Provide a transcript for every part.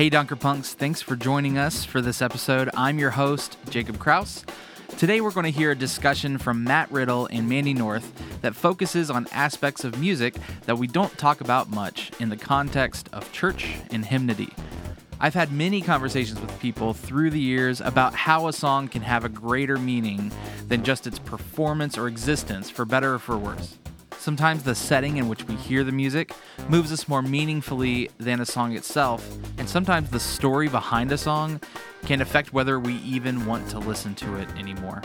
Hey, Dunker Punks, thanks for joining us for this episode. I'm your host, Jacob Kraus. Today, we're going to hear a discussion from Matt Riddle and Mandy North that focuses on aspects of music that we don't talk about much in the context of church and hymnody. I've had many conversations with people through the years about how a song can have a greater meaning than just its performance or existence, for better or for worse. Sometimes the setting in which we hear the music moves us more meaningfully than a song itself, and sometimes the story behind a song can affect whether we even want to listen to it anymore.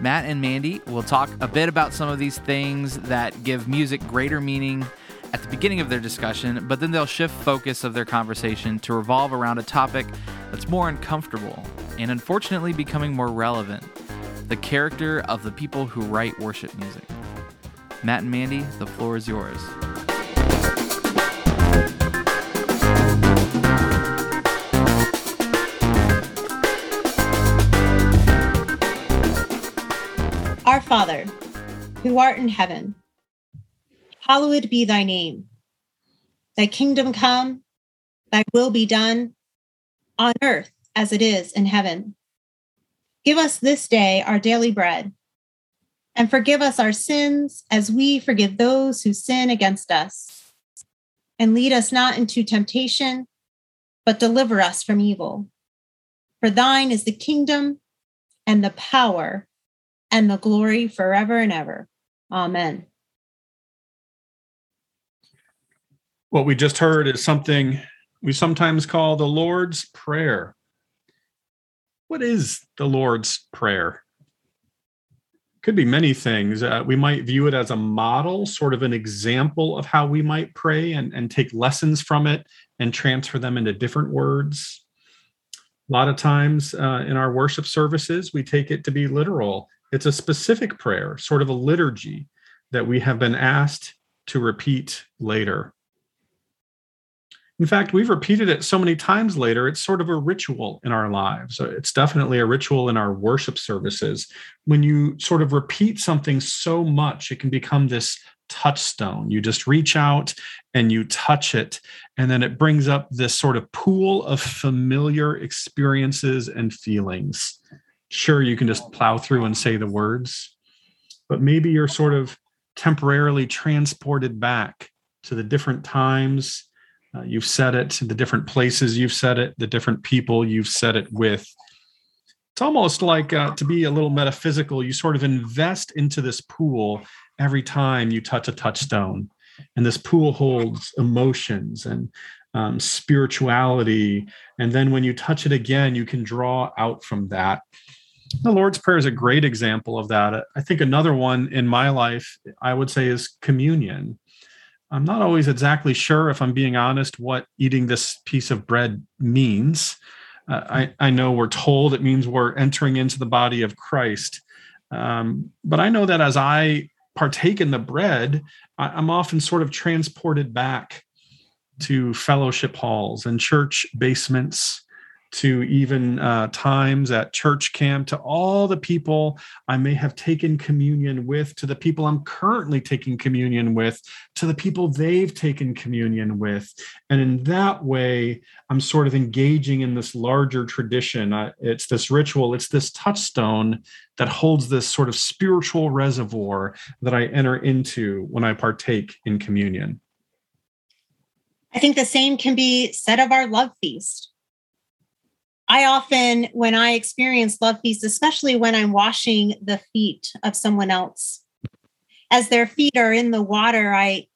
Matt and Mandy will talk a bit about some of these things that give music greater meaning at the beginning of their discussion, but then they'll shift focus of their conversation to revolve around a topic that's more uncomfortable and unfortunately becoming more relevant the character of the people who write worship music. Matt and Mandy, the floor is yours. Our Father, who art in heaven, hallowed be thy name. Thy kingdom come, thy will be done on earth as it is in heaven. Give us this day our daily bread and forgive us our sins as we forgive those who sin against us. And lead us not into temptation, but deliver us from evil. For thine is the kingdom and the power and the glory forever and ever. Amen. What we just heard is something we sometimes call the Lord's Prayer. What is the Lord's Prayer? could be many things. Uh, we might view it as a model, sort of an example of how we might pray and, and take lessons from it and transfer them into different words. A lot of times uh, in our worship services, we take it to be literal. It's a specific prayer, sort of a liturgy that we have been asked to repeat later. In fact, we've repeated it so many times later, it's sort of a ritual in our lives. Uh, it's definitely a ritual in our worship services. When you sort of repeat something so much, it can become this touchstone. You just reach out and you touch it, and then it brings up this sort of pool of familiar experiences and feelings. Sure, you can just plow through and say the words, but maybe you're sort of temporarily transported back to the different times uh, you've said it, the different places you've said it, the different people you've said it with. It's almost like uh, to be a little metaphysical, you sort of invest into this pool every time you touch a touchstone. And this pool holds emotions and um, spirituality. And then when you touch it again, you can draw out from that. The Lord's Prayer is a great example of that. I think another one in my life, I would say, is communion. I'm not always exactly sure, if I'm being honest, what eating this piece of bread means. Uh, I, I know we're told it means we're entering into the body of Christ. Um, but I know that as I partake in the bread, I, I'm often sort of transported back to fellowship halls and church basements to even uh, times at church camp, to all the people I may have taken communion with, to the people I'm currently taking communion with, to the people they've taken communion with. And in that way, I'm sort of engaging in this larger tradition. Uh, it's this ritual, it's this touchstone that holds this sort of spiritual reservoir that I enter into when I partake in communion. I think the same can be said of our love feast I often, when I experience love feasts, especially when I'm washing the feet of someone else, as their feet are in the water, I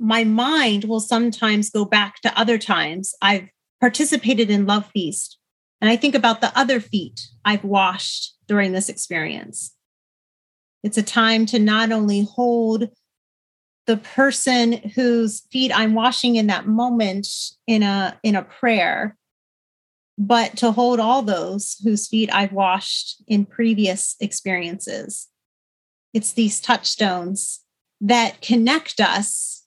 my mind will sometimes go back to other times I've participated in love feast, and I think about the other feet I've washed during this experience. It's a time to not only hold the person whose feet I'm washing in that moment in a in a prayer but to hold all those whose feet I've washed in previous experiences. It's these touchstones that connect us.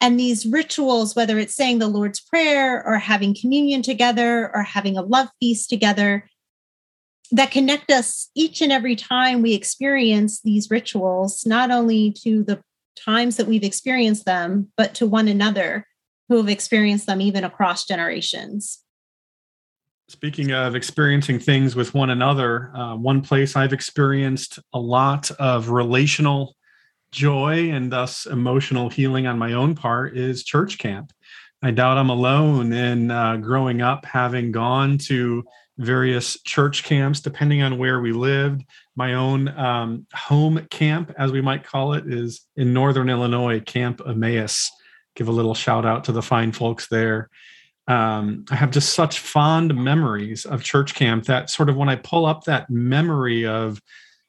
And these rituals, whether it's saying the Lord's Prayer or having communion together or having a love feast together, that connect us each and every time we experience these rituals, not only to the times that we've experienced them, but to one another who have experienced them even across generations. Speaking of experiencing things with one another, uh, one place I've experienced a lot of relational joy and thus emotional healing on my own part is church camp. I doubt I'm alone in uh, growing up having gone to various church camps, depending on where we lived. My own um, home camp, as we might call it, is in Northern Illinois, Camp Emmaus. Give a little shout out to the fine folks there. Um, I have just such fond memories of church camp that sort of when I pull up that memory of,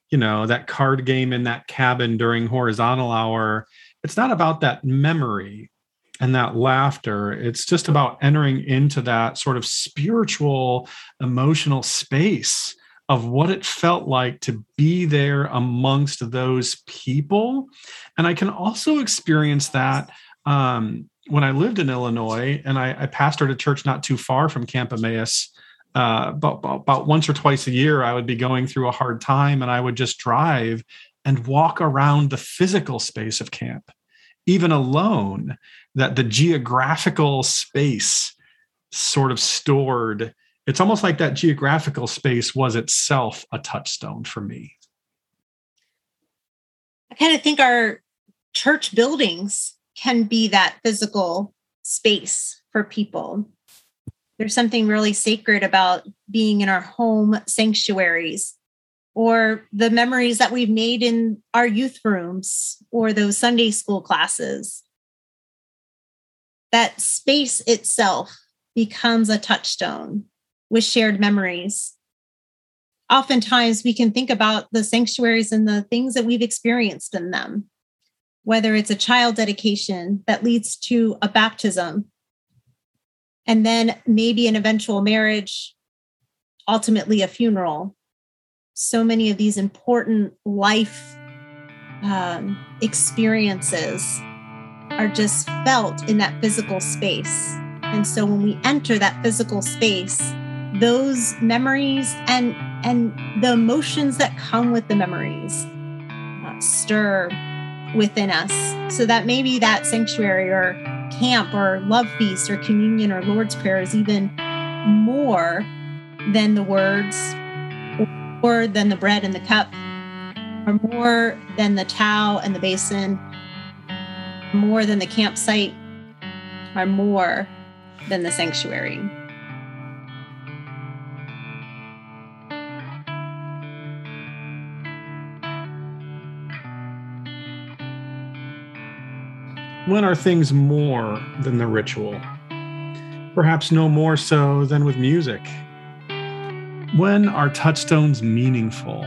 you know, that card game in that cabin during horizontal hour, it's not about that memory and that laughter. It's just about entering into that sort of spiritual, emotional space of what it felt like to be there amongst those people. And I can also experience that um, when I lived in Illinois and I, I, pastored a church not too far from Camp Emmaus. Uh, about, about once or twice a year, I would be going through a hard time and I would just drive and walk around the physical space of camp, even alone that the geographical space sort of stored it's almost like that geographical space was itself a touchstone for me i kind of think our church buildings can be that physical space for people. There's something really sacred about being in our home sanctuaries or the memories that we've made in our youth rooms or those sunday school classes. That space itself becomes a touchstone with shared memories. Oftentimes, we can think about the sanctuaries and the things that we've experienced in them, whether it's a child dedication that leads to a baptism, and then maybe an eventual marriage, ultimately a funeral. So many of these important life um, experiences are just felt in that physical space. And so when we enter that physical space, those memories and and the emotions that come with the memories uh, stir within us so that maybe that sanctuary or camp or love feast or communion or lord's prayer is even more than the words or than the bread and the cup or more than the towel and the basin more than the campsite are more than the sanctuary. When are things more than the ritual? Perhaps no more so than with music. When are touchstones meaningful?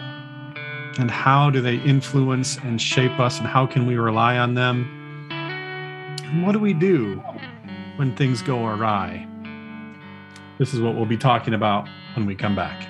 And how do they influence and shape us, and how can we rely on them? And what do we do when things go awry? This is what we'll be talking about when we come back.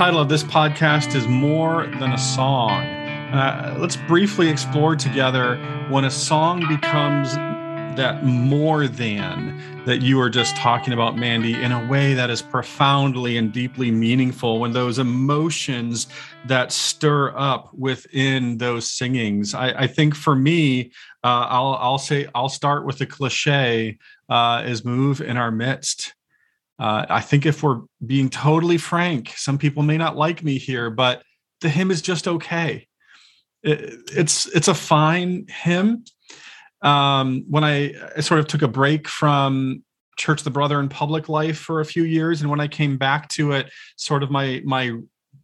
Title of this podcast is More Than a Song. Uh, let's briefly explore together when a song becomes that more than that you were just talking about, Mandy, in a way that is profoundly and deeply meaningful, when those emotions that stir up within those singings. I, I think for me, uh, I'll, I'll say, I'll start with the cliche uh, is move in our midst. Uh, I think if we're being totally frank, some people may not like me here, but the hymn is just okay. It, it's it's a fine hymn. Um, when I, I sort of took a break from Church the Brethren in public life for a few years, and when I came back to it, sort of my my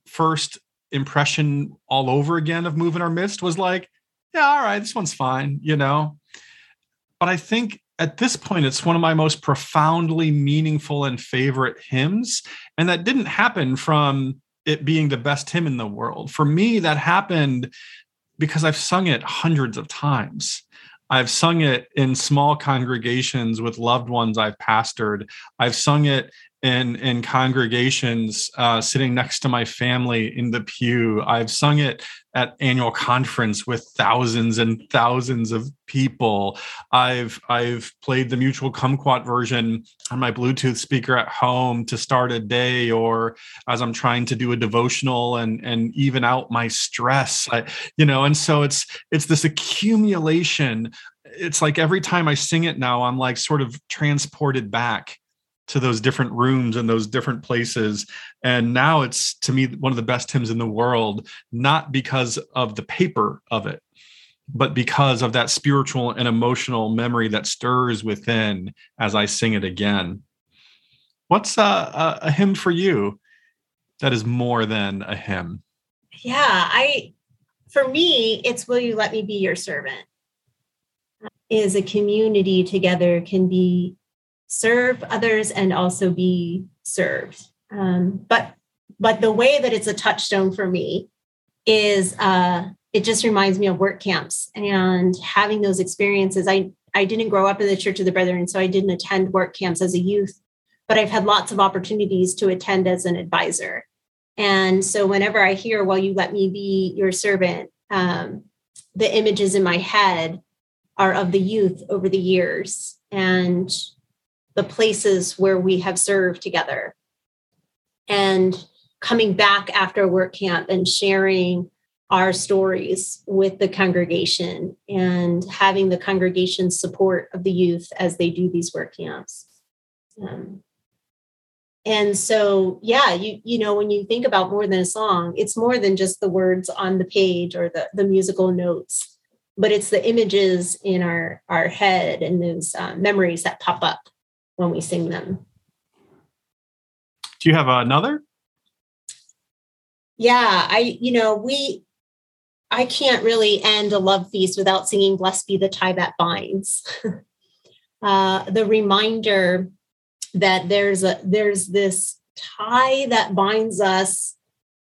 first impression all over again of Move in Our Midst was like, yeah, all right, this one's fine, you know. But I think at this point, it's one of my most profoundly meaningful and favorite hymns. And that didn't happen from it being the best hymn in the world. For me, that happened because I've sung it hundreds of times. I've sung it in small congregations with loved ones I've pastored. I've sung it in in congregations uh, sitting next to my family in the pew. I've sung it at annual conference with thousands and thousands of people. I've I've played the mutual kumquat version on my Bluetooth speaker at home to start a day, or as I'm trying to do a devotional and and even out my stress. I, you know, and so it's it's this accumulation. It's like every time I sing it now, I'm like sort of transported back to those different rooms and those different places. And now it's to me one of the best hymns in the world not because of the paper of it but because of that spiritual and emotional memory that stirs within as i sing it again. What's a, a, a hymn for you that is more than a hymn? Yeah i for me it's will you let me be your servant. Is a community together can be serve others and also be served. Um, but but the way that it's a touchstone for me is uh, it just reminds me of work camps and having those experiences. I I didn't grow up in the Church of the Brethren, so I didn't attend work camps as a youth, but I've had lots of opportunities to attend as an advisor. And so whenever I hear, "Well, you let me be your servant," um, the images in my head are of the youth over the years and the places where we have served together. And coming back after work camp and sharing our stories with the congregation and having the congregation support of the youth as they do these work camps. Um, and so yeah you you know when you think about more than a song it's more than just the words on the page or the the musical notes but it's the images in our our head and those uh, memories that pop up when we sing them. Do you have another? Yeah i you know we i can't really end a love feast without singing blessed be the tie that binds. Uh, the reminder that there's a there's this tie that binds us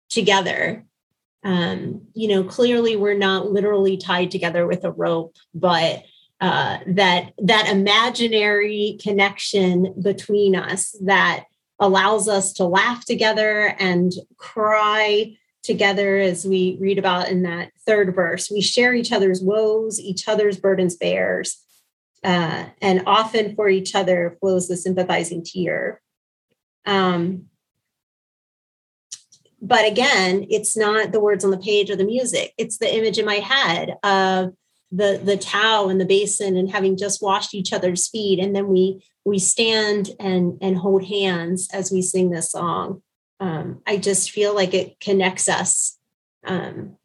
together. Um, you know clearly we're not literally tied together with a rope but uh, that that imaginary connection between us that allows us to laugh together and cry together as we read about in that third verse. We share each other's woes each other's burdens bears uh, and often for each other flows the sympathizing tear. Um, but again it's not the words on the page or the music. It's the image in my head of the the towel and the basin and having just washed each other's feet. And then we we stand and and hold hands as we sing this song. Um, i just feel like it connects us um,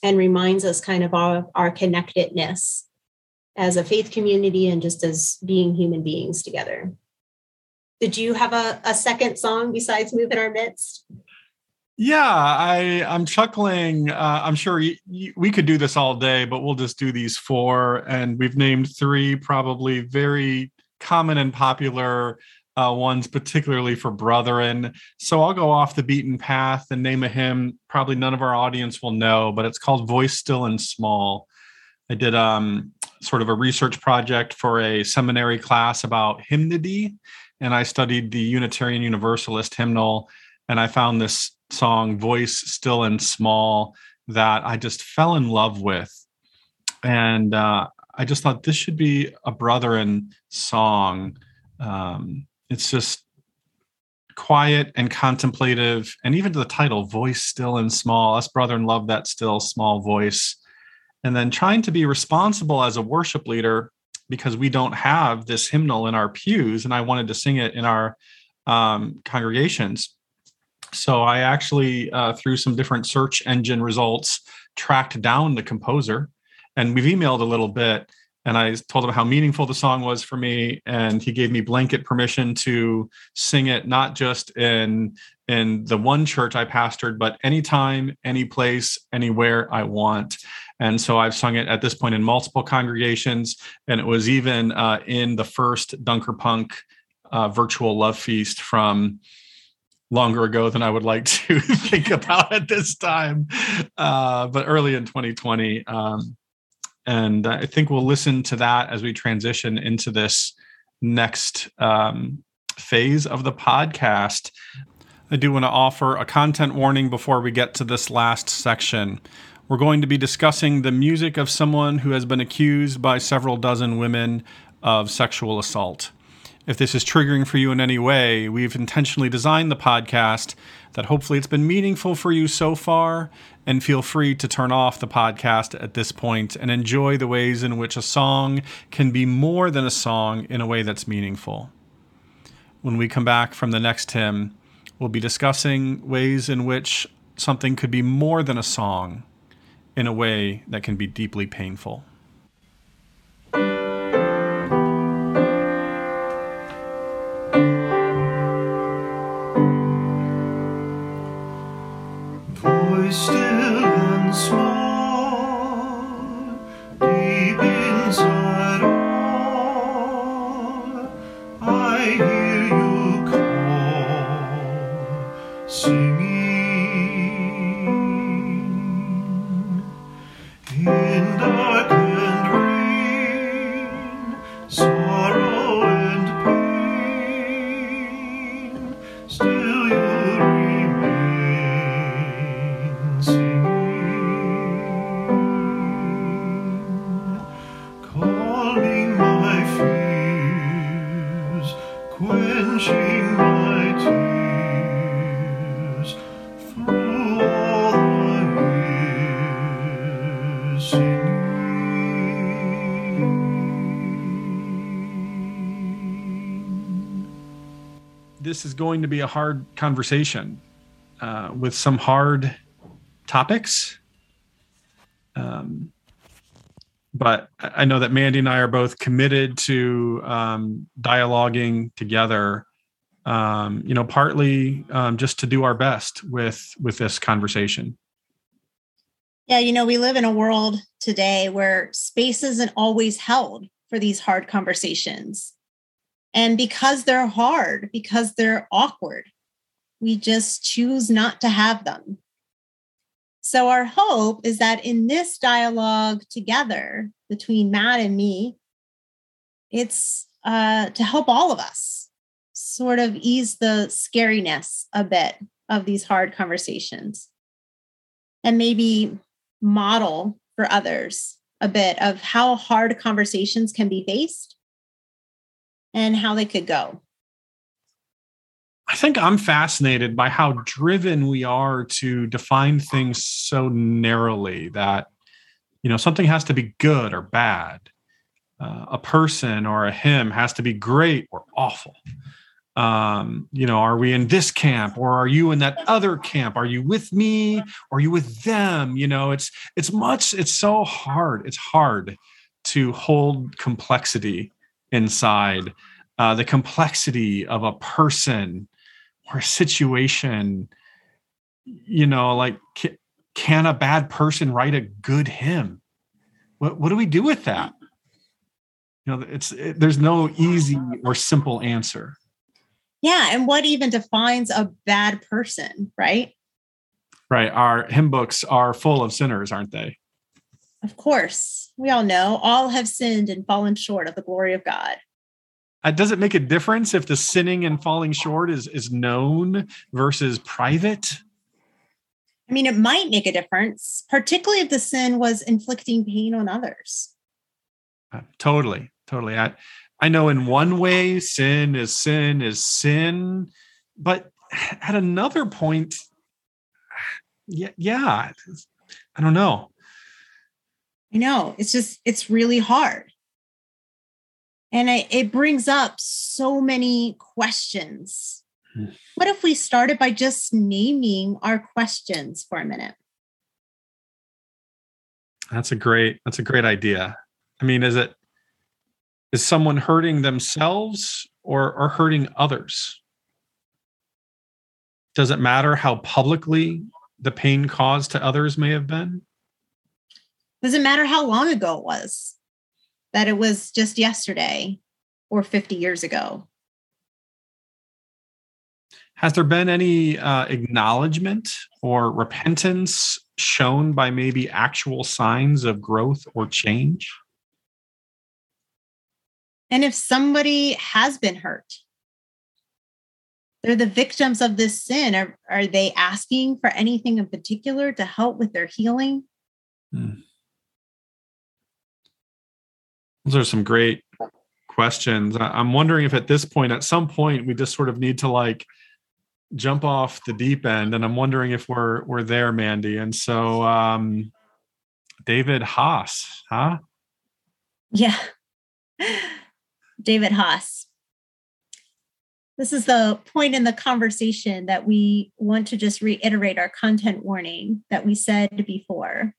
and reminds us kind of our, our connectedness as a faith community and just as being human beings together. Did you have a, a second song besides move in our midst yeah, I I'm chuckling. Uh, I'm sure y- y- we could do this all day, but we'll just do these four, and we've named three probably very common and popular uh, ones, particularly for brethren. So I'll go off the beaten path and name a hymn. Probably none of our audience will know, but it's called "Voice Still and Small." I did um, sort of a research project for a seminary class about hymnody, and I studied the Unitarian Universalist hymnal, and I found this song, Voice Still and Small, that I just fell in love with. And uh, I just thought this should be a Brethren song. Um, it's just quiet and contemplative, and even to the title, Voice Still and Small. Us brethren love that still small voice. And then trying to be responsible as a worship leader because we don't have this hymnal in our pews, and I wanted to sing it in our um, congregations so I actually, uh, through some different search engine results, tracked down the composer, and we've emailed a little bit. And I told him how meaningful the song was for me, and he gave me blanket permission to sing it not just in in the one church I pastored, but anytime, any place, anywhere I want. And so I've sung it at this point in multiple congregations, and it was even uh, in the first Dunker Punk uh, virtual love feast from longer ago than I would like to think about at this time, uh, but early in 2020. Um, and I think we'll listen to that as we transition into this next um, phase of the podcast. I do want to offer a content warning before we get to this last section. We're going to be discussing the music of someone who has been accused by several dozen women of sexual assault. If this is triggering for you in any way, we've intentionally designed the podcast that hopefully it's been meaningful for you so far. And feel free to turn off the podcast at this point and enjoy the ways in which a song can be more than a song in a way that's meaningful. When we come back from the next hymn, we'll be discussing ways in which something could be more than a song in a way that can be deeply painful. still and small, deep inside all, I hear you call. This is going to be a hard conversation uh, with some hard topics. Um, but I know that Mandy and I are both committed to um, dialoguing together. Um, you know, partly um, just to do our best with with this conversation. Yeah, you know, we live in a world today where space isn't always held for these hard conversations. And because they're hard, because they're awkward, we just choose not to have them. So, our hope is that in this dialogue together between Matt and me, it's uh, to help all of us sort of ease the scariness a bit of these hard conversations and maybe model for others a bit of how hard conversations can be faced and how they could go. I think I'm fascinated by how driven we are to define things so narrowly that, you know, something has to be good or bad. Uh, a person or a hymn has to be great or awful um, you know, are we in this camp or are you in that other camp? Are you with me or are you with them? You know, it's it's much, it's so hard. It's hard to hold complexity inside. Uh, the complexity of a person or a situation, you know, like can, can a bad person write a good hymn? What what do we do with that? You know, it's it, there's no easy or simple answer. Yeah. And what even defines a bad person, right? Right. Our hymn books are full of sinners, aren't they? Of course. We all know all have sinned and fallen short of the glory of God. Uh, does it make a difference if the sinning and falling short is, is known versus private? I mean, it might make a difference, particularly if the sin was inflicting pain on others. Uh, totally. Totally. I, I know in one way, sin is sin is sin, but at another point, yeah, yeah, I don't know. I know it's just it's really hard, and it, it brings up so many questions. Hmm. What if we started by just naming our questions for a minute? That's a great. That's a great idea. I mean, is it is someone hurting themselves or, or hurting others? Does it matter how publicly the pain caused to others may have been? Does it matter how long ago it was? That it was just yesterday or 50 years ago? Has there been any uh, acknowledgement or repentance shown by maybe actual signs of growth or change? And if somebody has been hurt, they're the victims of this sin. Are, are they asking for anything in particular to help with their healing? Hmm. Those are some great questions. I'm wondering if at this point, at some point, we just sort of need to like jump off the deep end. And I'm wondering if we're we're there, Mandy. And so um David Haas, huh? Yeah. David Haas. This is the point in the conversation that we want to just reiterate our content warning that we said before.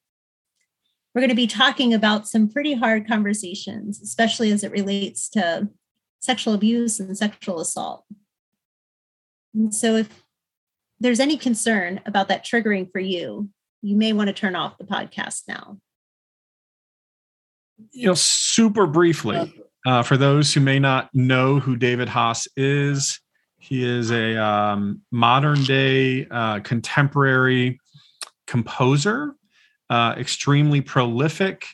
We're going to be talking about some pretty hard conversations, especially as it relates to sexual abuse and sexual assault. And so, if there's any concern about that triggering for you, you may want to turn off the podcast now. You know, super briefly, uh, for those who may not know who David Haas is, he is a um, modern day uh, contemporary composer, uh, extremely prolific.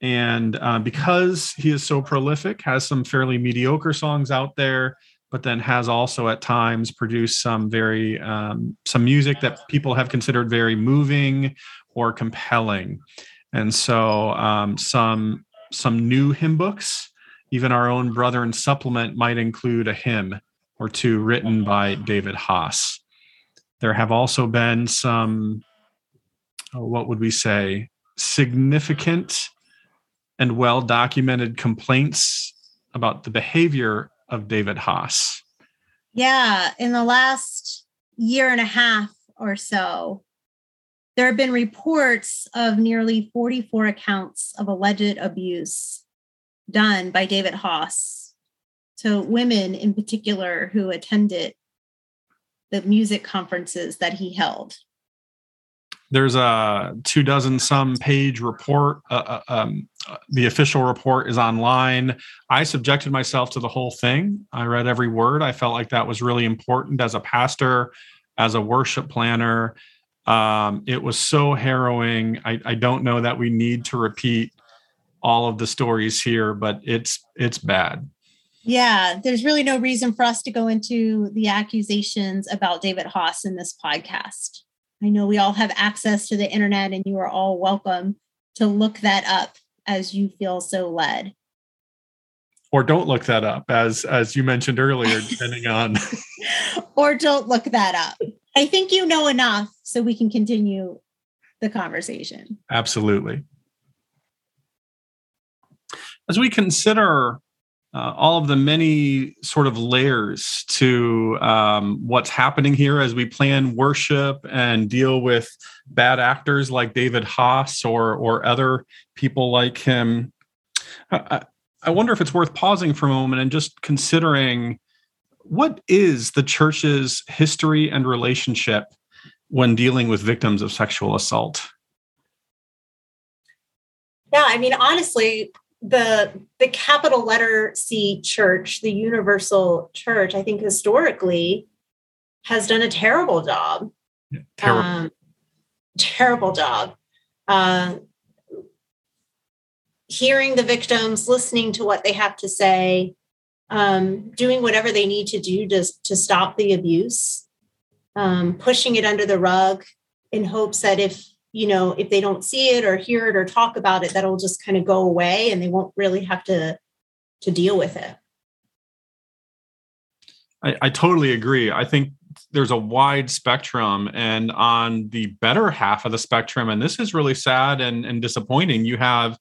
And uh, because he is so prolific, has some fairly mediocre songs out there, but then has also at times produced some very um, some music that people have considered very moving or compelling. And so um, some some new hymn books even our own Brethren supplement might include a hymn or two written by David Haas. There have also been some, Uh, what would we say, significant and well documented complaints about the behavior of David Haas. Yeah, in the last year and a half or so, there have been reports of nearly 44 accounts of alleged abuse done by David Haas to women in particular who attended the music conferences that he held. There's a two dozen some page report. Uh, uh um, the official report is online. I subjected myself to the whole thing. I read every word. I felt like that was really important as a pastor, as a worship planner. Um, it was so harrowing. I, I don't know that we need to repeat all of the stories here, but it's it's bad. Yeah, there's really no reason for us to go into the accusations about David Haas in this podcast. I know we all have access to the internet and you are all welcome to look that up as you feel so led. Or don't look that up as as you mentioned earlier depending on or don't look that up. I think you know enough so we can continue the conversation. Absolutely. As we consider uh, all of the many sort of layers to um, what's happening here as we plan worship and deal with bad actors like David Haas or or other people like him. I, I wonder if it's worth pausing for a moment and just considering what is the church's history and relationship when dealing with victims of sexual assault? Yeah, I mean, honestly, the the capital letter C church, the universal church, I think historically has done a terrible job. Yeah, terrible. Um, terrible job. Uh, hearing the victims, listening to what they have to say, um, doing whatever they need to do to, to stop the abuse, um, pushing it under the rug in hopes that if you know, if they don't see it or hear it or talk about it, that'll just kind of go away and they won't really have to to deal with it. I, I totally agree. I think there's a wide spectrum and on the better half of the spectrum and this is really sad and, and disappointing you have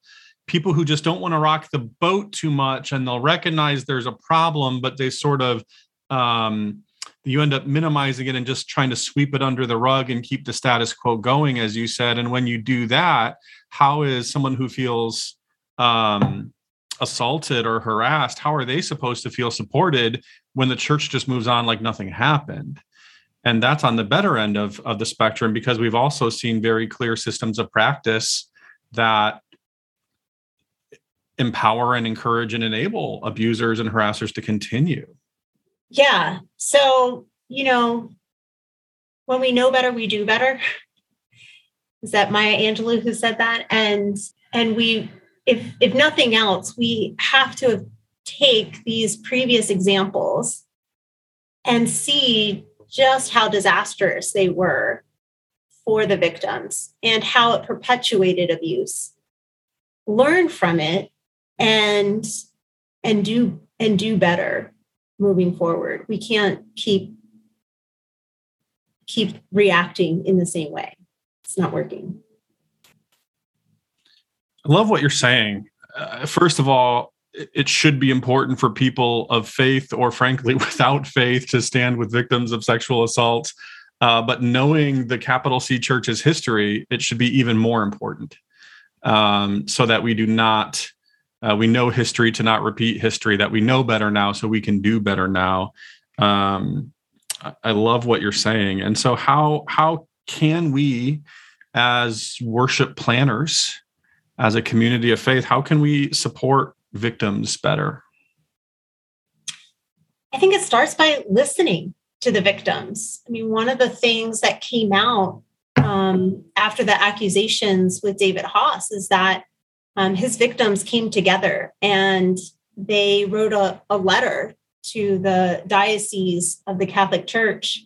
people who just don't want to rock the boat too much and they'll recognize there's a problem but they sort of um, you end up minimizing it and just trying to sweep it under the rug and keep the status quo going as you said. And when you do that how is someone who feels um, assaulted or harassed how are they supposed to feel supported when the church just moves on like nothing happened? And that's on the better end of, of the spectrum because we've also seen very clear systems of practice that empower and encourage and enable abusers and harassers to continue yeah. So, you know, when we know better, we do better. Is that Maya Angelou who said that? And and we if if nothing else, we have to take these previous examples and see just how disastrous they were for the victims and how it perpetuated abuse learn from it and and do and do better moving forward. We can't keep keep reacting in the same way. It's not working. I love what you're saying. Uh, first of all, it should be important for people of faith or frankly without faith to stand with victims of sexual assault. Uh, but knowing the capital C church's history, it should be even more important um, so that we do not uh, we know history to not repeat history, that we know better now so we can do better now. Um, I love what you're saying. And so how how can we as worship planners, as a community of faith, how can we support victims better? I think it starts by listening to the victims. I mean, one of the things that came out um, after the accusations with David Haas is that um, his victims came together and they wrote a, a letter to the diocese of the Catholic Church,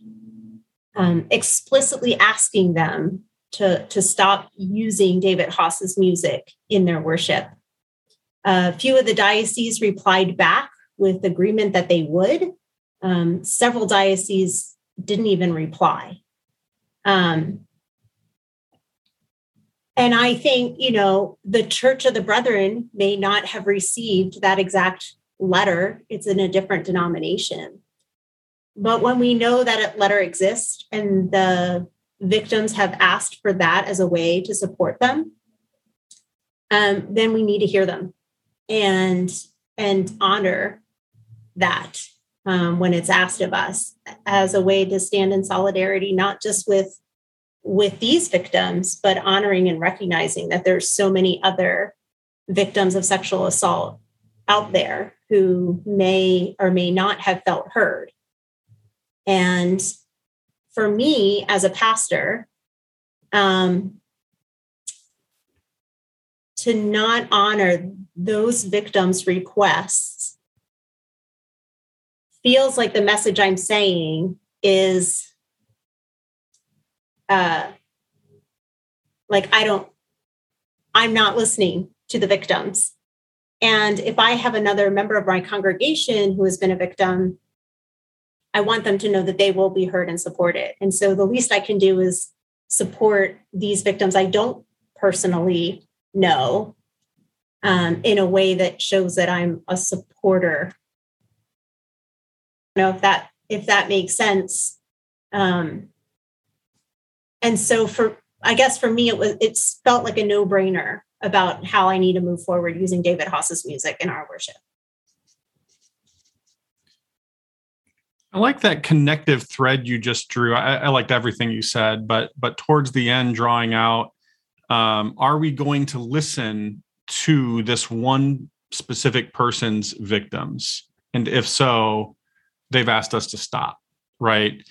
um, explicitly asking them to, to stop using David Haas's music in their worship. A few of the dioceses replied back with agreement that they would. Um, several dioceses didn't even reply. Um, and I think, you know, the Church of the Brethren may not have received that exact letter, it's in a different denomination. But when we know that a letter exists and the victims have asked for that as a way to support them, um, then we need to hear them and and honor that um, when it's asked of us as a way to stand in solidarity, not just with with these victims, but honoring and recognizing that there's so many other victims of sexual assault out there who may or may not have felt heard. And for me as a pastor, um, to not honor those victims' requests feels like the message I'm saying is uh, like I don't, I'm not listening to the victims. And if I have another member of my congregation who has been a victim, I want them to know that they will be heard and supported. And so the least I can do is support these victims I don't personally know um, in a way that shows that I'm a supporter. You know if that if that makes sense. Um, and so for I guess for me it was it felt like a no brainer about how I need to move forward using David Haas's music in our worship. I like that connective thread you just drew. I, I liked everything you said, but but towards the end, drawing out, um, are we going to listen to this one specific person's victims? And if so, they've asked us to stop, right?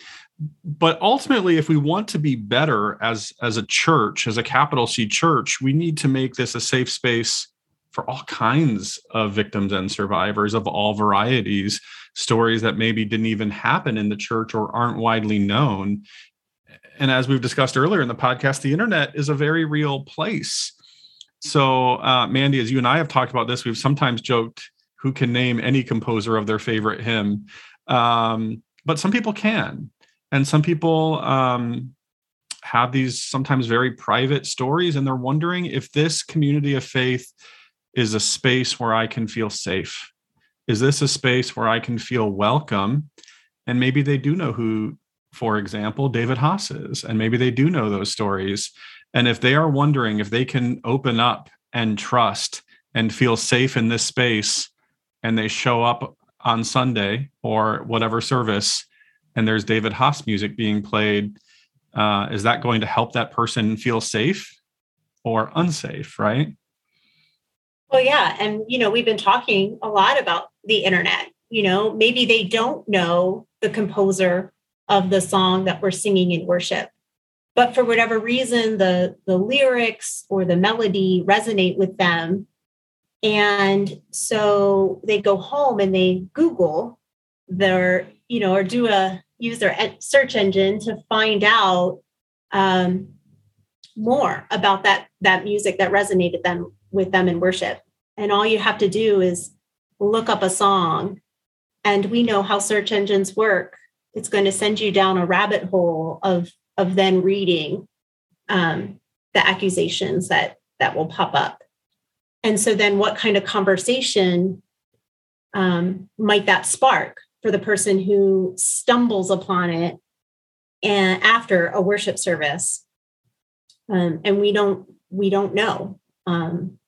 But ultimately, if we want to be better as as a church, as a capital C church, we need to make this a safe space for all kinds of victims and survivors of all varieties, stories that maybe didn't even happen in the church or aren't widely known. And as we've discussed earlier in the podcast, the internet is a very real place. So, uh, Mandy, as you and I have talked about this, we've sometimes joked who can name any composer of their favorite hymn. Um, but some people can. And some people um, have these sometimes very private stories, and they're wondering if this community of faith is a space where I can feel safe? Is this a space where I can feel welcome? And maybe they do know who, for example, David Haas is, and maybe they do know those stories. And if they are wondering if they can open up and trust and feel safe in this space, and they show up on Sunday or whatever service, and there's David Haas music being played, uh, is that going to help that person feel safe or unsafe? Right. Well, yeah. And, you know, we've been talking a lot about the internet. You know, maybe they don't know the composer of the song that we're singing in worship. But for whatever reason, the, the lyrics or the melody resonate with them. And so they go home and they Google their, you know, or do a use their search engine to find out um, more about that that music that resonated them with them in worship. And all you have to do is look up a song. And we know how search engines work. It's going to send you down a rabbit hole of, of then reading um, the accusations that, that will pop up. And so then what kind of conversation um, might that spark for the person who stumbles upon it and after a worship service? Um, and we don't we don't know. Um,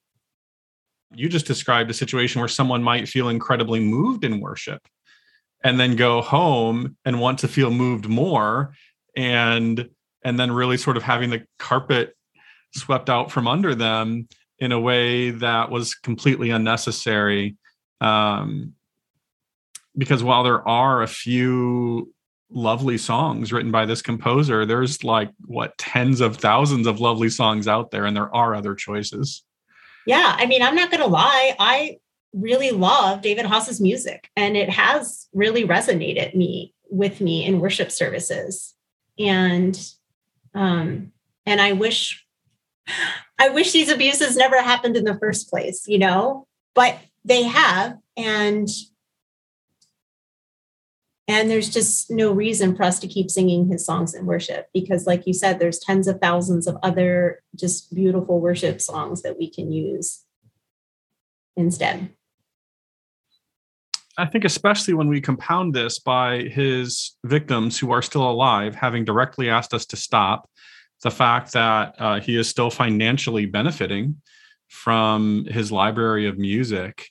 you just described a situation where someone might feel incredibly moved in worship and then go home and want to feel moved more and and then really sort of having the carpet swept out from under them in a way that was completely unnecessary um, because while there are a few lovely songs written by this composer there's like what tens of thousands of lovely songs out there and there are other choices yeah, I mean, I'm not going to lie. I really love David Haas's music, and it has really resonated me with me in worship services. And um, and I wish, I wish these abuses never happened in the first place, you know, but they have, and and there's just no reason for us to keep singing his songs in worship because, like you said, there's tens of thousands of other just beautiful worship songs that we can use instead. I think, especially when we compound this by his victims who are still alive having directly asked us to stop, the fact that uh, he is still financially benefiting from his library of music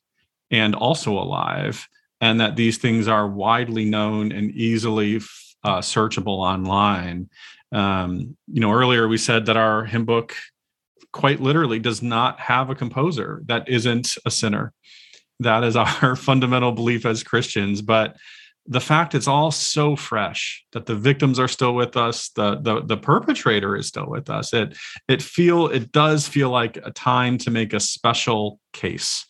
and also alive, and that these things are widely known and easily uh, searchable online. Um, you know, earlier we said that our hymn book quite literally does not have a composer that isn't a sinner. That is our fundamental belief as Christians. But the fact it's all so fresh that the victims are still with us, the the the perpetrator is still with us. It it feel it does feel like a time to make a special case.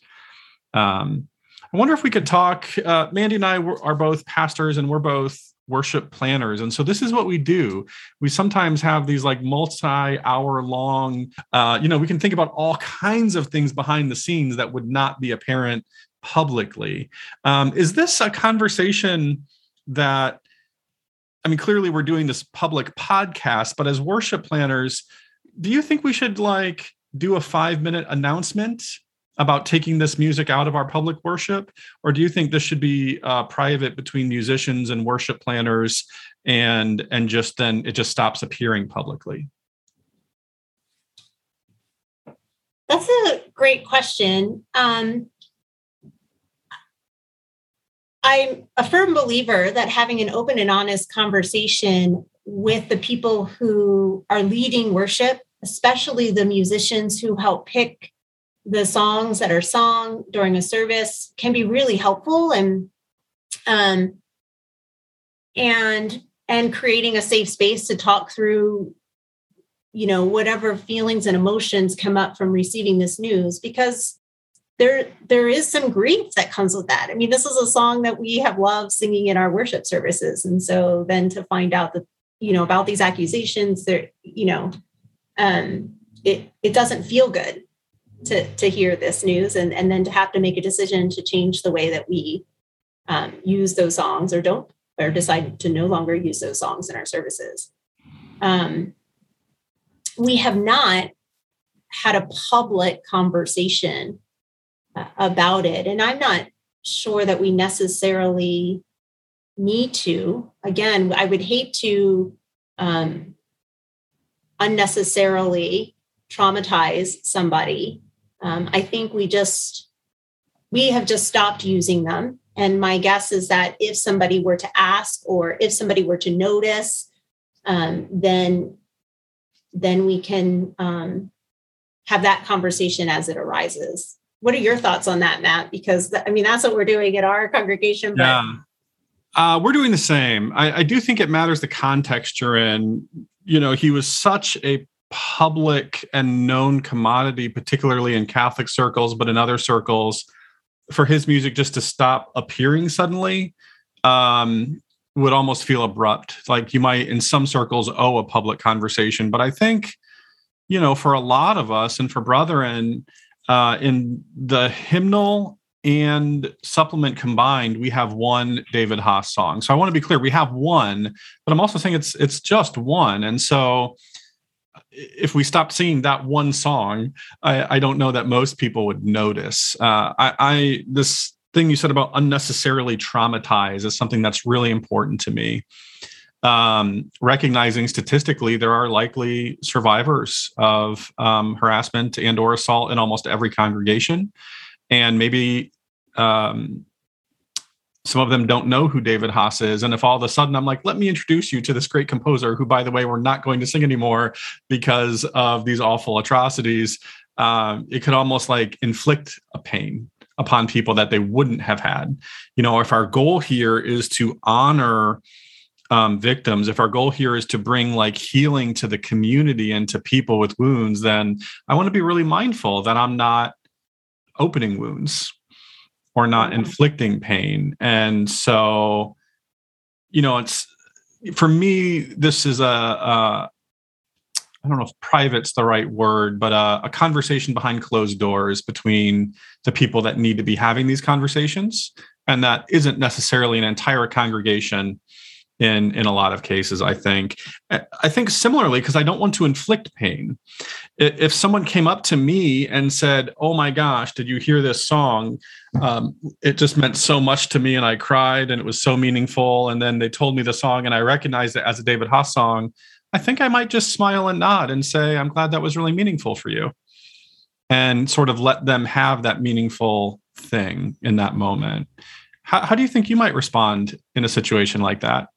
Um, I wonder if we could talk. Uh, Mandy and I are both pastors, and we're both worship planners. And so this is what we do. We sometimes have these like multi-hour long uh, you know we can think about all kinds of things behind the scenes that would not be apparent publicly. Um, is this a conversation that i mean clearly we're doing this public podcast but as worship planners do you think we should like do a five minute announcement about taking this music out of our public worship? Or do you think this should be uh, private between musicians and worship planners and and just then it just stops appearing publicly? That's a great question. Um, i'm a firm believer that having an open and honest conversation with the people who are leading worship especially the musicians who help pick the songs that are sung during a service can be really helpful and um and and creating a safe space to talk through you know whatever feelings and emotions come up from receiving this news because there there is some grief that comes with that. I mean this is a song that we have loved singing in our worship services. And so then to find out that you know about these accusations there you know um it it doesn't feel good to to hear this news and and then to have to make a decision to change the way that we um, use those songs or don't or decide to no longer use those songs in our services. Um, we have not had a public conversation uh, about it. And i'm not sure that we necessarily need to. Again i would hate to um, unnecessarily traumatize somebody um, I think we just we have just stopped using them. And my guess is that if somebody were to ask or if somebody were to notice, um, then then we can um, have that conversation as it arises. What are your thoughts on that, Matt? Because I mean, that's what we're doing at our congregation. But- yeah, uh, we're doing the same. I, I do think it matters the context you're in. You know, he was such a public and known commodity, particularly in Catholic circles, but in other circles, for his music just to stop appearing suddenly um, would almost feel abrupt. Like you might, in some circles, owe a public conversation. But I think, you know, for a lot of us and for Brethren, uh, in the hymnal and supplement combined, we have one David Haas song. So I want to be clear, we have one, but I'm also saying it's it's just one. And so if we stopped singing that one song, I, I don't know that most people would notice. Uh, I, I this thing you said about unnecessarily traumatize is something that's really important to me. Um, recognizing statistically there are likely survivors of um, harassment and or assault in almost every congregation, and maybe um, some of them don't know who David Haas is. And if all of a sudden I'm like, let me introduce you to this great composer who, by the way, we're not going to sing anymore because of these awful atrocities, um, it could almost like inflict a pain upon people that they wouldn't have had. You know, if our goal here is to honor um, victims, if our goal here is to bring like healing to the community and to people with wounds, then I want to be really mindful that I'm not opening wounds or not mm-hmm. inflicting pain. And so, you know, it's for me, this is a, a I don't know if private's the right word, but a, a, conversation behind closed doors between the people that need to be having these conversations. And that isn't necessarily an entire congregation in in a lot of cases i think. I think similarly because i don't want to inflict pain. If someone came up to me and said oh my gosh did you hear this song? Um, it just meant so much to me and i cried and it was so meaningful. And then they told me the song and i recognized it as a david haas song. I think i might just smile and nod and say i'm glad that was really meaningful for you. And sort of let them have that meaningful thing in that moment. How, how do you think you might respond in a situation like that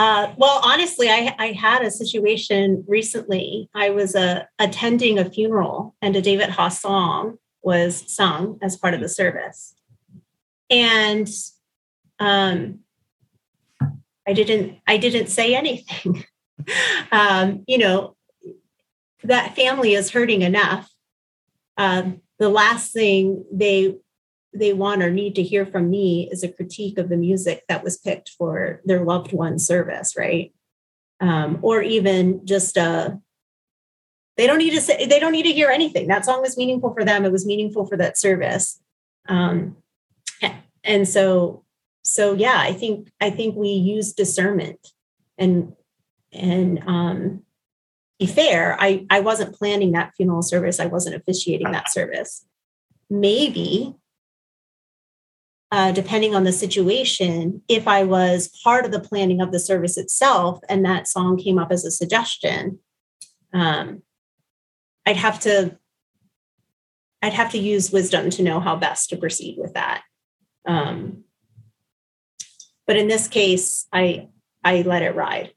uh, well, honestly, I, I, had a situation recently. I was uh, attending a funeral, and a David Haas song was sung as part of the service, and um, I didn't. I didn't say anything. um, you know, that family is hurting enough. Um, the last thing they they want or need to hear from me is a critique of the music that was picked for their loved one's service, right? Um, or even just a uh, they don't need to say they don't need to hear anything. That song was meaningful for them. It was meaningful for that service. Um, and so so yeah, I think I think we use discernment and and um be fair, I I wasn't planning that funeral service. I wasn't officiating that service. Maybe uh, depending on the situation, if I was part of the planning of the service itself and that song came up as a suggestion, um, I'd have to I'd have to use wisdom to know how best to proceed with that. Um, but in this case, I I let it ride.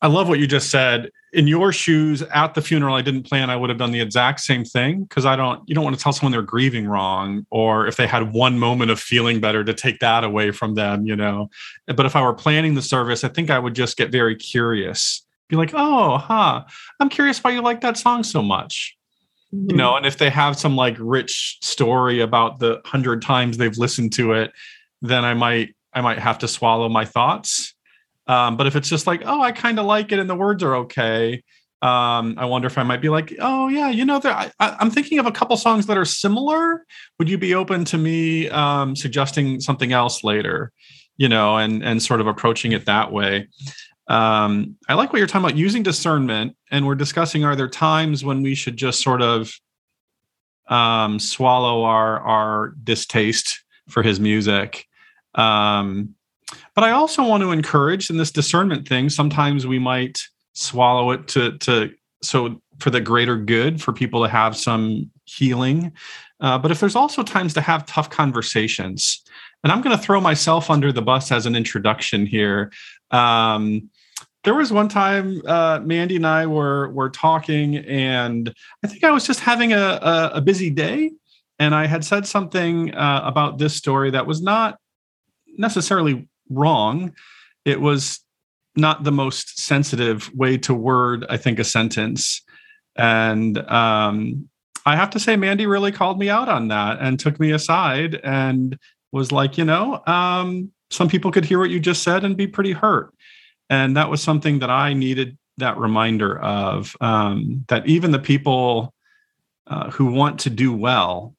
I love what you just said. In your shoes at the funeral, I didn't plan I would have done the exact same thing because I don't, you don't want to tell someone they're grieving wrong or if they had one moment of feeling better to take that away from them, you know. But if I were planning the service, I think I would just get very curious. Be like, oh, huh, I'm curious why you like that song so much. Mm-hmm. You know, and if they have some like rich story about the hundred times they've listened to it, then I might I might have to swallow my thoughts um, but if it's just like, oh, I kind of like it and the words are okay, um, I wonder if I might be like, oh yeah, you know, I, am thinking of a couple songs that are similar. Would you be open to me um, suggesting something else later? You know, and and sort of approaching it that way. Um, I like what you're talking about using discernment, and we're discussing are there times when we should just sort of um, swallow our our distaste for his music. Um, but I also want to encourage in this discernment thing, sometimes we might swallow it to to so for the greater good for people to have some healing. Uh, but if there's also times to have tough conversations, and I'm going to throw myself under the bus as an introduction here. Um, there was one time uh, Mandy and I were were talking, and I think I was just having a, a, a busy day, and I had said something uh, about this story that was not necessarily wrong. It was not the most sensitive way to word, I think, a sentence. And um, I have to say, Mandy really called me out on that and took me aside and was like, you know, um, some people could hear what you just said and be pretty hurt. And that was something that I needed that reminder of um, that even the people uh, who want to do well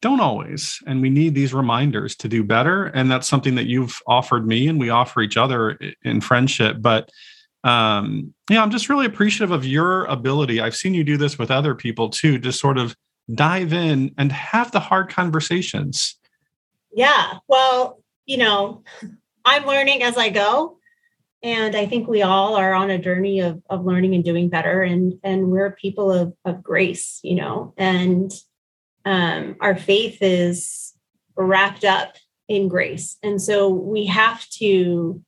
don't always and we need these reminders to do better and that's something that you've offered me and we offer each other in friendship but um yeah i'm just really appreciative of your ability. I've seen you do this with other people too to sort of dive in and have the hard conversations. Yeah well you know i'm learning as i go and i think we all are on a journey of, of learning and doing better and and we're people of, of grace you know and um, our faith is wrapped up in grace. And so we have to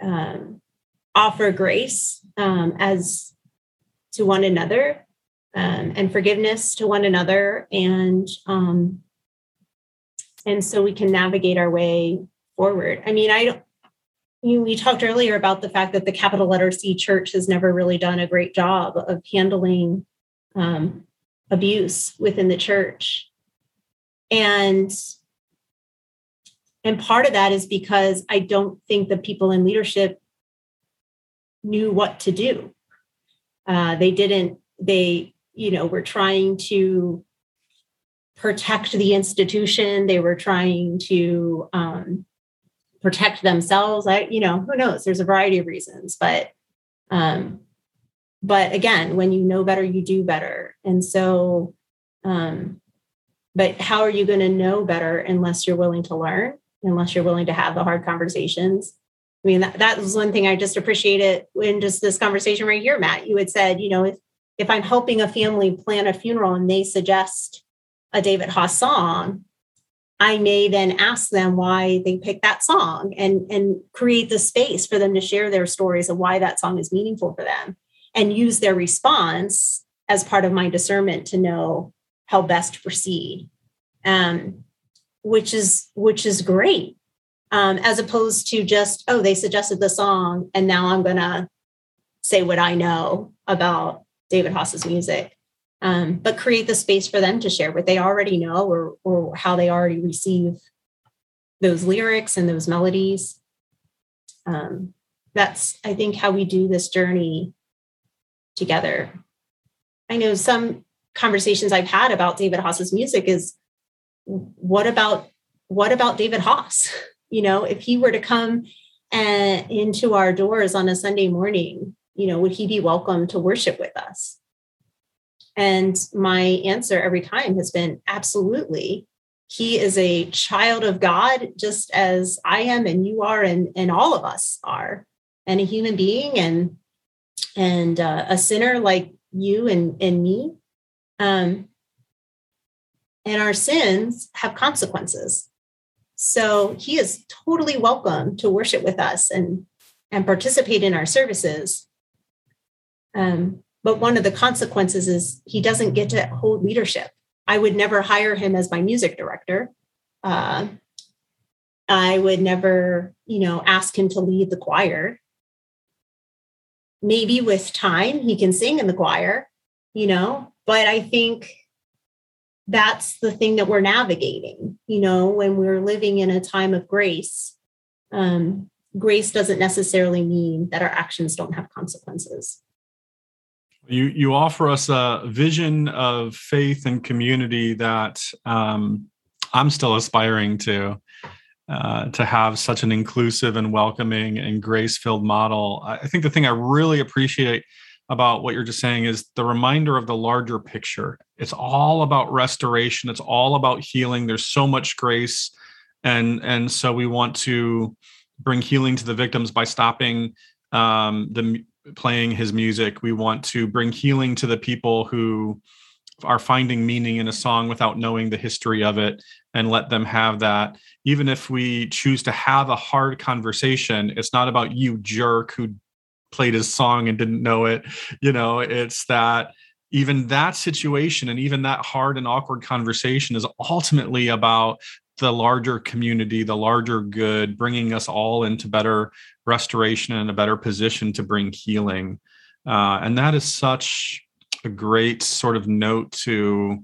um, offer grace um, as to one another um, and forgiveness to one another. And um, and so we can navigate our way forward. I mean, I don't, you, we talked earlier about the fact that the capital letter C church has never really done a great job of handling um, abuse within the church and and part of that is because i don't think the people in leadership knew what to do uh, they didn't they you know were trying to protect the institution they were trying to um, protect themselves. I, you know, who knows? There's a variety of reasons, but, um, but again, when you know better, you do better. And so, um, but how are you going to know better unless you're willing to learn, unless you're willing to have the hard conversations? I mean, that, that was one thing I just appreciated in just this conversation right here, Matt. You had said, you know, if, if I'm helping a family plan a funeral and they suggest a David Haas song, I may then ask them why they picked that song and, and create the space for them to share their stories of why that song is meaningful for them and use their response as part of my discernment to know how best to proceed. Um, which is which is great. Um, as opposed to just, oh, they suggested the song and now I'm gonna say what I know about David Haas's music um, but create the space for them to share what they already know or, or how they already receive those lyrics and those melodies. Um, that's, I think, how we do this journey together. I know some conversations I've had about David Haas's music is what about what about David Haas? You know, if he were to come and into our doors on a Sunday morning, you know, would he be welcome to worship with us? And my answer every time has been absolutely. He is a child of God, just as I am, and you are, and, and all of us are, and a human being, and and uh, a sinner like you and, and me. Um, and our sins have consequences. So he is totally welcome to worship with us and and participate in our services. Um, but one of the consequences is he doesn't get to hold leadership. I would never hire him as my music director. Uh, I would never, you know, ask him to lead the choir. Maybe with time he can sing in the choir, you know, but I think that's the thing that we're navigating, you know, when we're living in a time of grace. Um, grace doesn't necessarily mean that our actions don't have consequences. You you offer us a vision of faith and community that um, I'm still aspiring to. Uh, to have such an inclusive and welcoming and grace filled model. I think the thing I really appreciate about what you're just saying is the reminder of the larger picture. It's all about restoration. It's all about healing. There's so much grace, and and so we want to bring healing to the victims by stopping um, the playing his music. We want to bring healing to the people who are finding meaning in a song without knowing the history of it and let them have that. Even if we choose to have a hard conversation, it's not about you jerk who played his song and didn't know it. You know, it's that even that situation and even that hard and awkward conversation is ultimately about the larger community, the larger good, bringing us all into better restoration and a better position to bring healing. Uh, and that is such a great sort of note to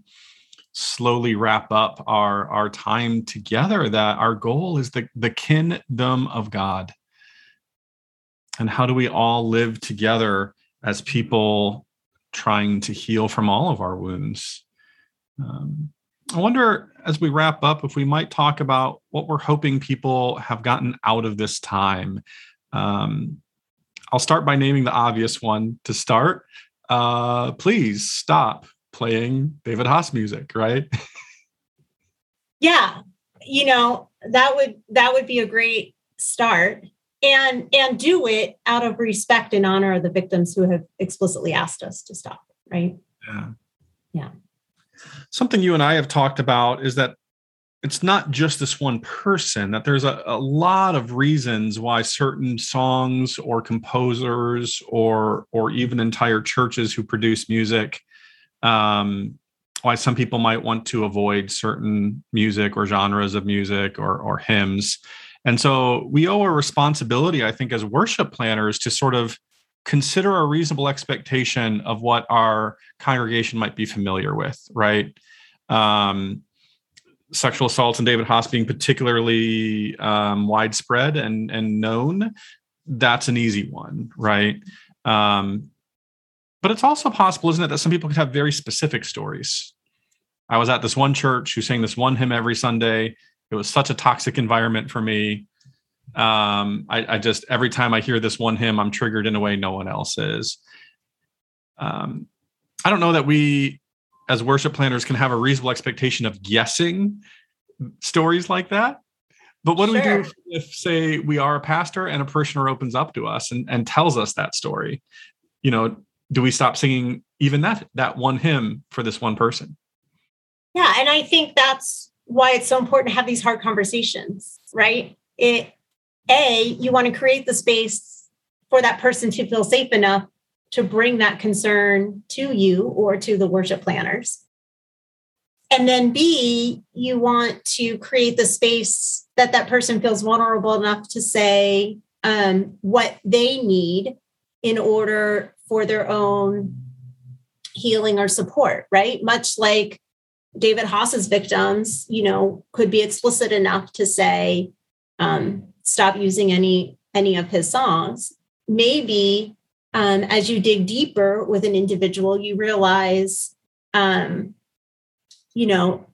slowly wrap up our our time together that our goal is the the kingdom of god and how do we all live together as people trying to heal from all of our wounds um, I wonder as we wrap up if we might talk about what we're hoping people have gotten out of this time. Um, I'll start by naming the obvious one to start. Uh, please stop playing David Haas music, right? yeah, you know that would that would be a great start, and and do it out of respect and honor of the victims who have explicitly asked us to stop. Right? Yeah. Yeah something you and I have talked about is that it's not just this one person that there's a, a, lot of reasons why certain songs or composers or or even entire churches who produce music um, why some people might want to avoid certain music or genres of music or or hymns and so we owe a responsibility i think as worship planners to sort of consider a reasonable expectation of what our congregation might be familiar with, right? Um, sexual assaults and David Haas being particularly um, widespread and, and known, that's an easy one, right? Um, but it's also possible, isn't it, that some people could have very specific stories. I was at this one church who sang this one hymn every Sunday. It was such a toxic environment for me. Um, I, I just every time I hear this one hymn, I'm triggered in a way no one else is. Um, I don't know that we, as worship planners, can have a reasonable expectation of guessing stories like that. But what do we do if, if, say, we are a pastor and a parishioner opens up to us and, and tells us that story? You know, do we stop singing even that that one hymn for this one person? Yeah, and I think that's why it's so important to have these hard conversations, right? It a you want to create the space for that person to feel safe enough to bring that concern to you or to the worship planners. And then B, you want to create the space that that person feels vulnerable enough to say um, what they need in order for their own healing or support, right? Much like David Haas's victims, you know, could be explicit enough to say, um, stop using any any of his songs. Maybe um, as you dig deeper with an individual, you realize, um, you know,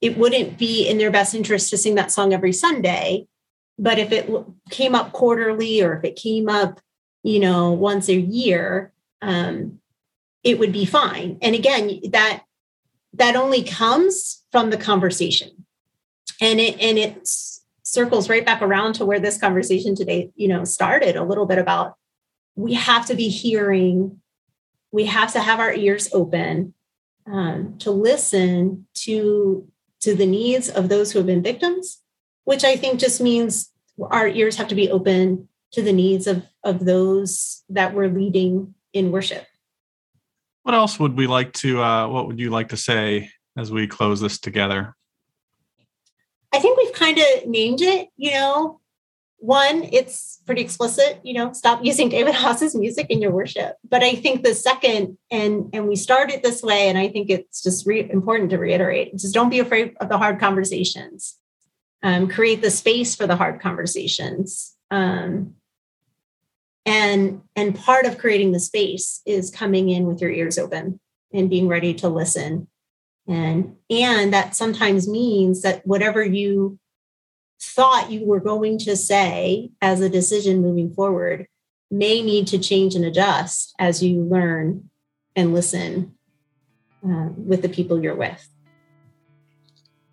it wouldn't be in their best interest to sing that song every Sunday. But if it came up quarterly or if it came up, you know, once a year, um, it would be fine. And again, that that only comes from the conversation, and it and it circles right back around to where this conversation today, you know, started a little bit about we have to be hearing, we have to have our ears open um, to listen to to the needs of those who have been victims, which I think just means our ears have to be open to the needs of of those that we're leading in worship. What else would we like to? Uh, what would you like to say as we close this together? I think we've kind of named it. You know, one, it's pretty explicit, you know, stop using David Haas's music in your worship. But I think the second, and and we started this way, and I think it's just re- important to reiterate: just don't be afraid of the hard conversations. Um, create the space for the hard conversations. Um, and and part of creating the space is coming in with your ears open and being ready to listen. And and that sometimes means that whatever you thought you were going to say as a decision moving forward may need to change and adjust as you learn and listen uh, with the people you're with.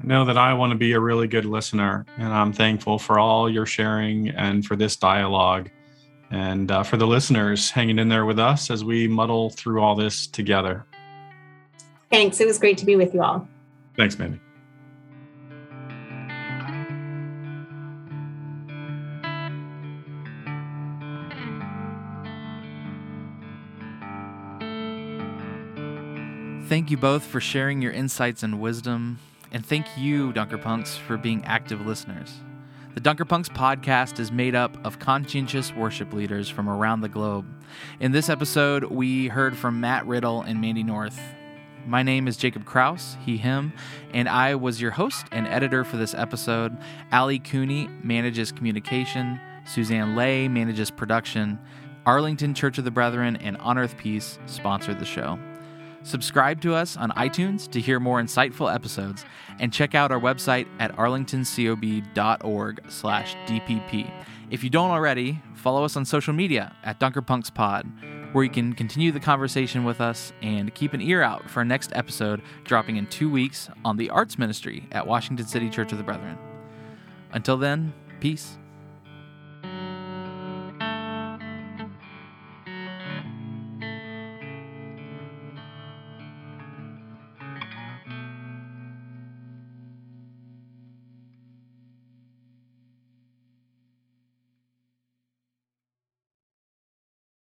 I know that I want to be a really good listener, and I'm thankful for all your sharing and for this dialogue, and uh, for the listeners hanging in there with us as we muddle through all this together. Thanks. It was great to be with you all. Thanks, Mandy. Thank you both for sharing your insights and wisdom. And thank you, Dunker Punks, for being active listeners. The Dunker Punks podcast is made up of conscientious worship leaders from around the globe. In this episode, we heard from Matt Riddle and Mandy North. My name is Jacob Kraus, he, him, and I was your host and editor for this episode. Ali Cooney manages communication, Suzanne Lay manages production, Arlington Church of the Brethren and On Earth Peace sponsored the show. Subscribe to us on iTunes to hear more insightful episodes, and check out our website at arlingtoncob.org/dpp. If you don't already, follow us on social media at DunkerPunksPod, where you can continue the conversation with us and keep an ear out for our next episode dropping in two weeks on the Arts Ministry at Washington City Church of the Brethren. Until then, peace.